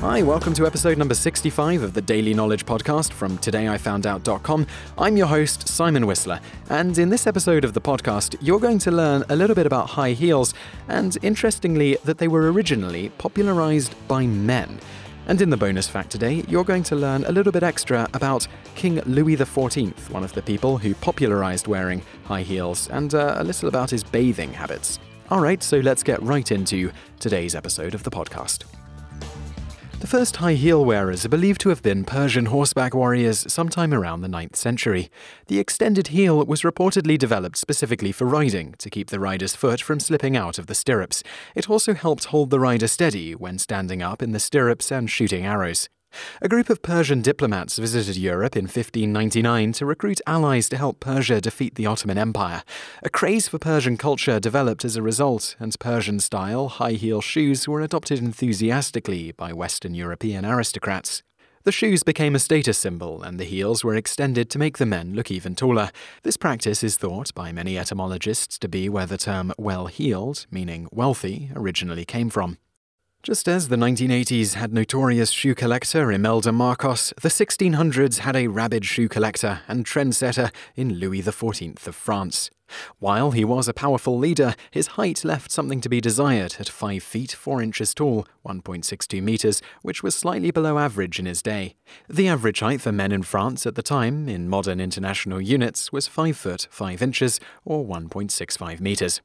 Hi, welcome to episode number 65 of the Daily Knowledge Podcast from todayifoundout.com. I'm your host, Simon Whistler, and in this episode of the podcast, you're going to learn a little bit about high heels, and interestingly, that they were originally popularized by men. And in the bonus fact today, you're going to learn a little bit extra about King Louis XIV, one of the people who popularized wearing high heels, and uh, a little about his bathing habits. Alright, so let's get right into today's episode of the podcast. The first high heel wearers are believed to have been Persian horseback warriors sometime around the 9th century. The extended heel was reportedly developed specifically for riding, to keep the rider's foot from slipping out of the stirrups. It also helped hold the rider steady when standing up in the stirrups and shooting arrows. A group of Persian diplomats visited Europe in 1599 to recruit allies to help Persia defeat the Ottoman Empire. A craze for Persian culture developed as a result, and Persian style high heel shoes were adopted enthusiastically by Western European aristocrats. The shoes became a status symbol, and the heels were extended to make the men look even taller. This practice is thought by many etymologists to be where the term well heeled, meaning wealthy, originally came from. Just as the 1980s had notorious shoe collector Imelda Marcos, the 1600s had a rabid shoe collector and trendsetter in Louis XIV of France. While he was a powerful leader, his height left something to be desired at 5 feet 4 inches tall, 1.62 meters, which was slightly below average in his day. The average height for men in France at the time, in modern international units, was 5 foot 5 inches, or 1.65 meters.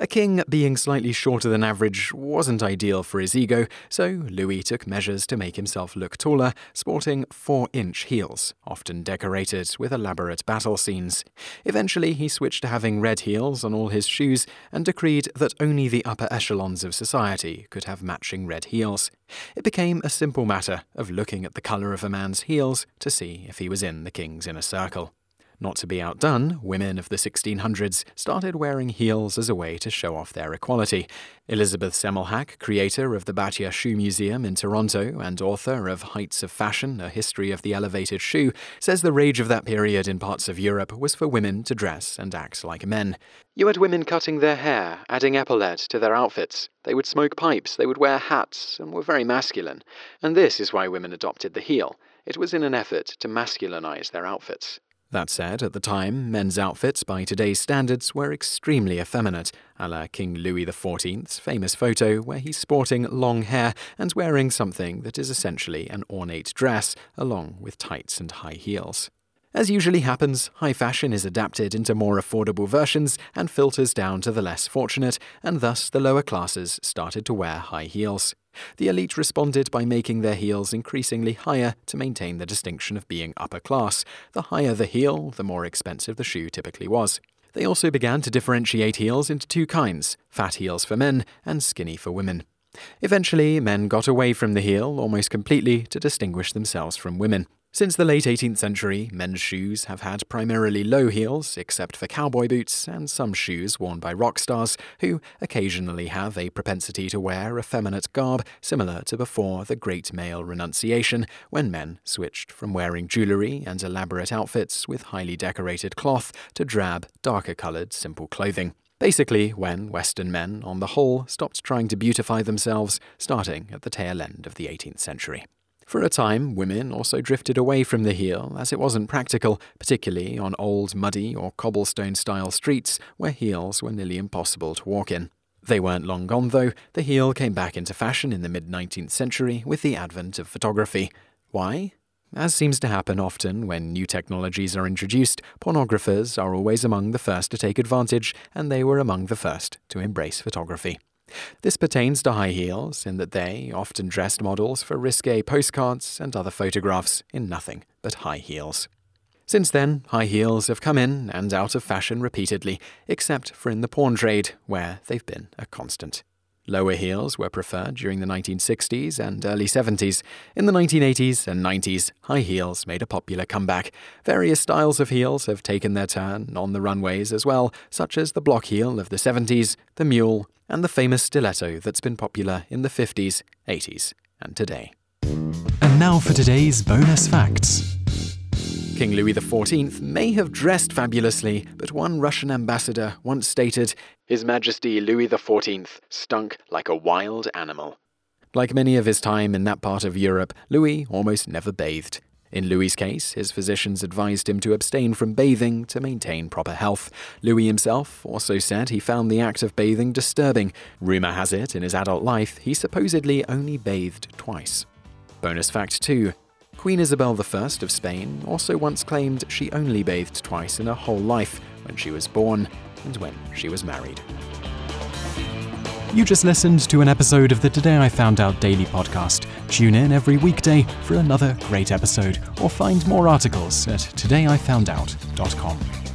A king being slightly shorter than average wasn't ideal for his ego, so Louis took measures to make himself look taller, sporting 4 inch heels, often decorated with elaborate battle scenes. Eventually, he switched to having red heels on all his shoes and decreed that only the upper echelons of society could have matching red heels. It became a simple matter of looking at the colour of a man's heels to see if he was in the king's inner circle. Not to be outdone, women of the 1600s started wearing heels as a way to show off their equality. Elizabeth Semmelhack, creator of the Bata Shoe Museum in Toronto and author of Heights of Fashion, A History of the Elevated Shoe, says the rage of that period in parts of Europe was for women to dress and act like men. You had women cutting their hair, adding epaulettes to their outfits. They would smoke pipes, they would wear hats, and were very masculine. And this is why women adopted the heel. It was in an effort to masculinize their outfits. That said, at the time, men's outfits by today's standards were extremely effeminate, a la King Louis XIV's famous photo where he's sporting long hair and wearing something that is essentially an ornate dress, along with tights and high heels. As usually happens, high fashion is adapted into more affordable versions and filters down to the less fortunate, and thus the lower classes started to wear high heels. The elite responded by making their heels increasingly higher to maintain the distinction of being upper class. The higher the heel, the more expensive the shoe typically was. They also began to differentiate heels into two kinds fat heels for men and skinny for women. Eventually, men got away from the heel almost completely to distinguish themselves from women. Since the late 18th century, men's shoes have had primarily low heels, except for cowboy boots and some shoes worn by rock stars, who occasionally have a propensity to wear effeminate garb similar to before the Great Male Renunciation, when men switched from wearing jewellery and elaborate outfits with highly decorated cloth to drab, darker coloured, simple clothing. Basically, when Western men, on the whole, stopped trying to beautify themselves, starting at the tail end of the 18th century. For a time, women also drifted away from the heel, as it wasn't practical, particularly on old, muddy, or cobblestone style streets where heels were nearly impossible to walk in. They weren't long gone, though. The heel came back into fashion in the mid 19th century with the advent of photography. Why? As seems to happen often when new technologies are introduced, pornographers are always among the first to take advantage, and they were among the first to embrace photography. This pertains to high heels in that they often dressed models for risque postcards and other photographs in nothing but high heels. Since then, high heels have come in and out of fashion repeatedly, except for in the porn trade, where they've been a constant. Lower heels were preferred during the 1960s and early 70s. In the 1980s and 90s, high heels made a popular comeback. Various styles of heels have taken their turn on the runways as well, such as the block heel of the 70s, the mule, and the famous stiletto that's been popular in the 50s, 80s, and today. And now for today's bonus facts. King Louis XIV may have dressed fabulously, but one Russian ambassador once stated, His Majesty Louis XIV stunk like a wild animal. Like many of his time in that part of Europe, Louis almost never bathed. In Louis's case, his physicians advised him to abstain from bathing to maintain proper health. Louis himself also said he found the act of bathing disturbing. Rumour has it, in his adult life, he supposedly only bathed twice. Bonus fact 2 Queen Isabel I of Spain also once claimed she only bathed twice in her whole life when she was born and when she was married. You just listened to an episode of the Today I Found Out Daily podcast. Tune in every weekday for another great episode or find more articles at todayifoundout.com.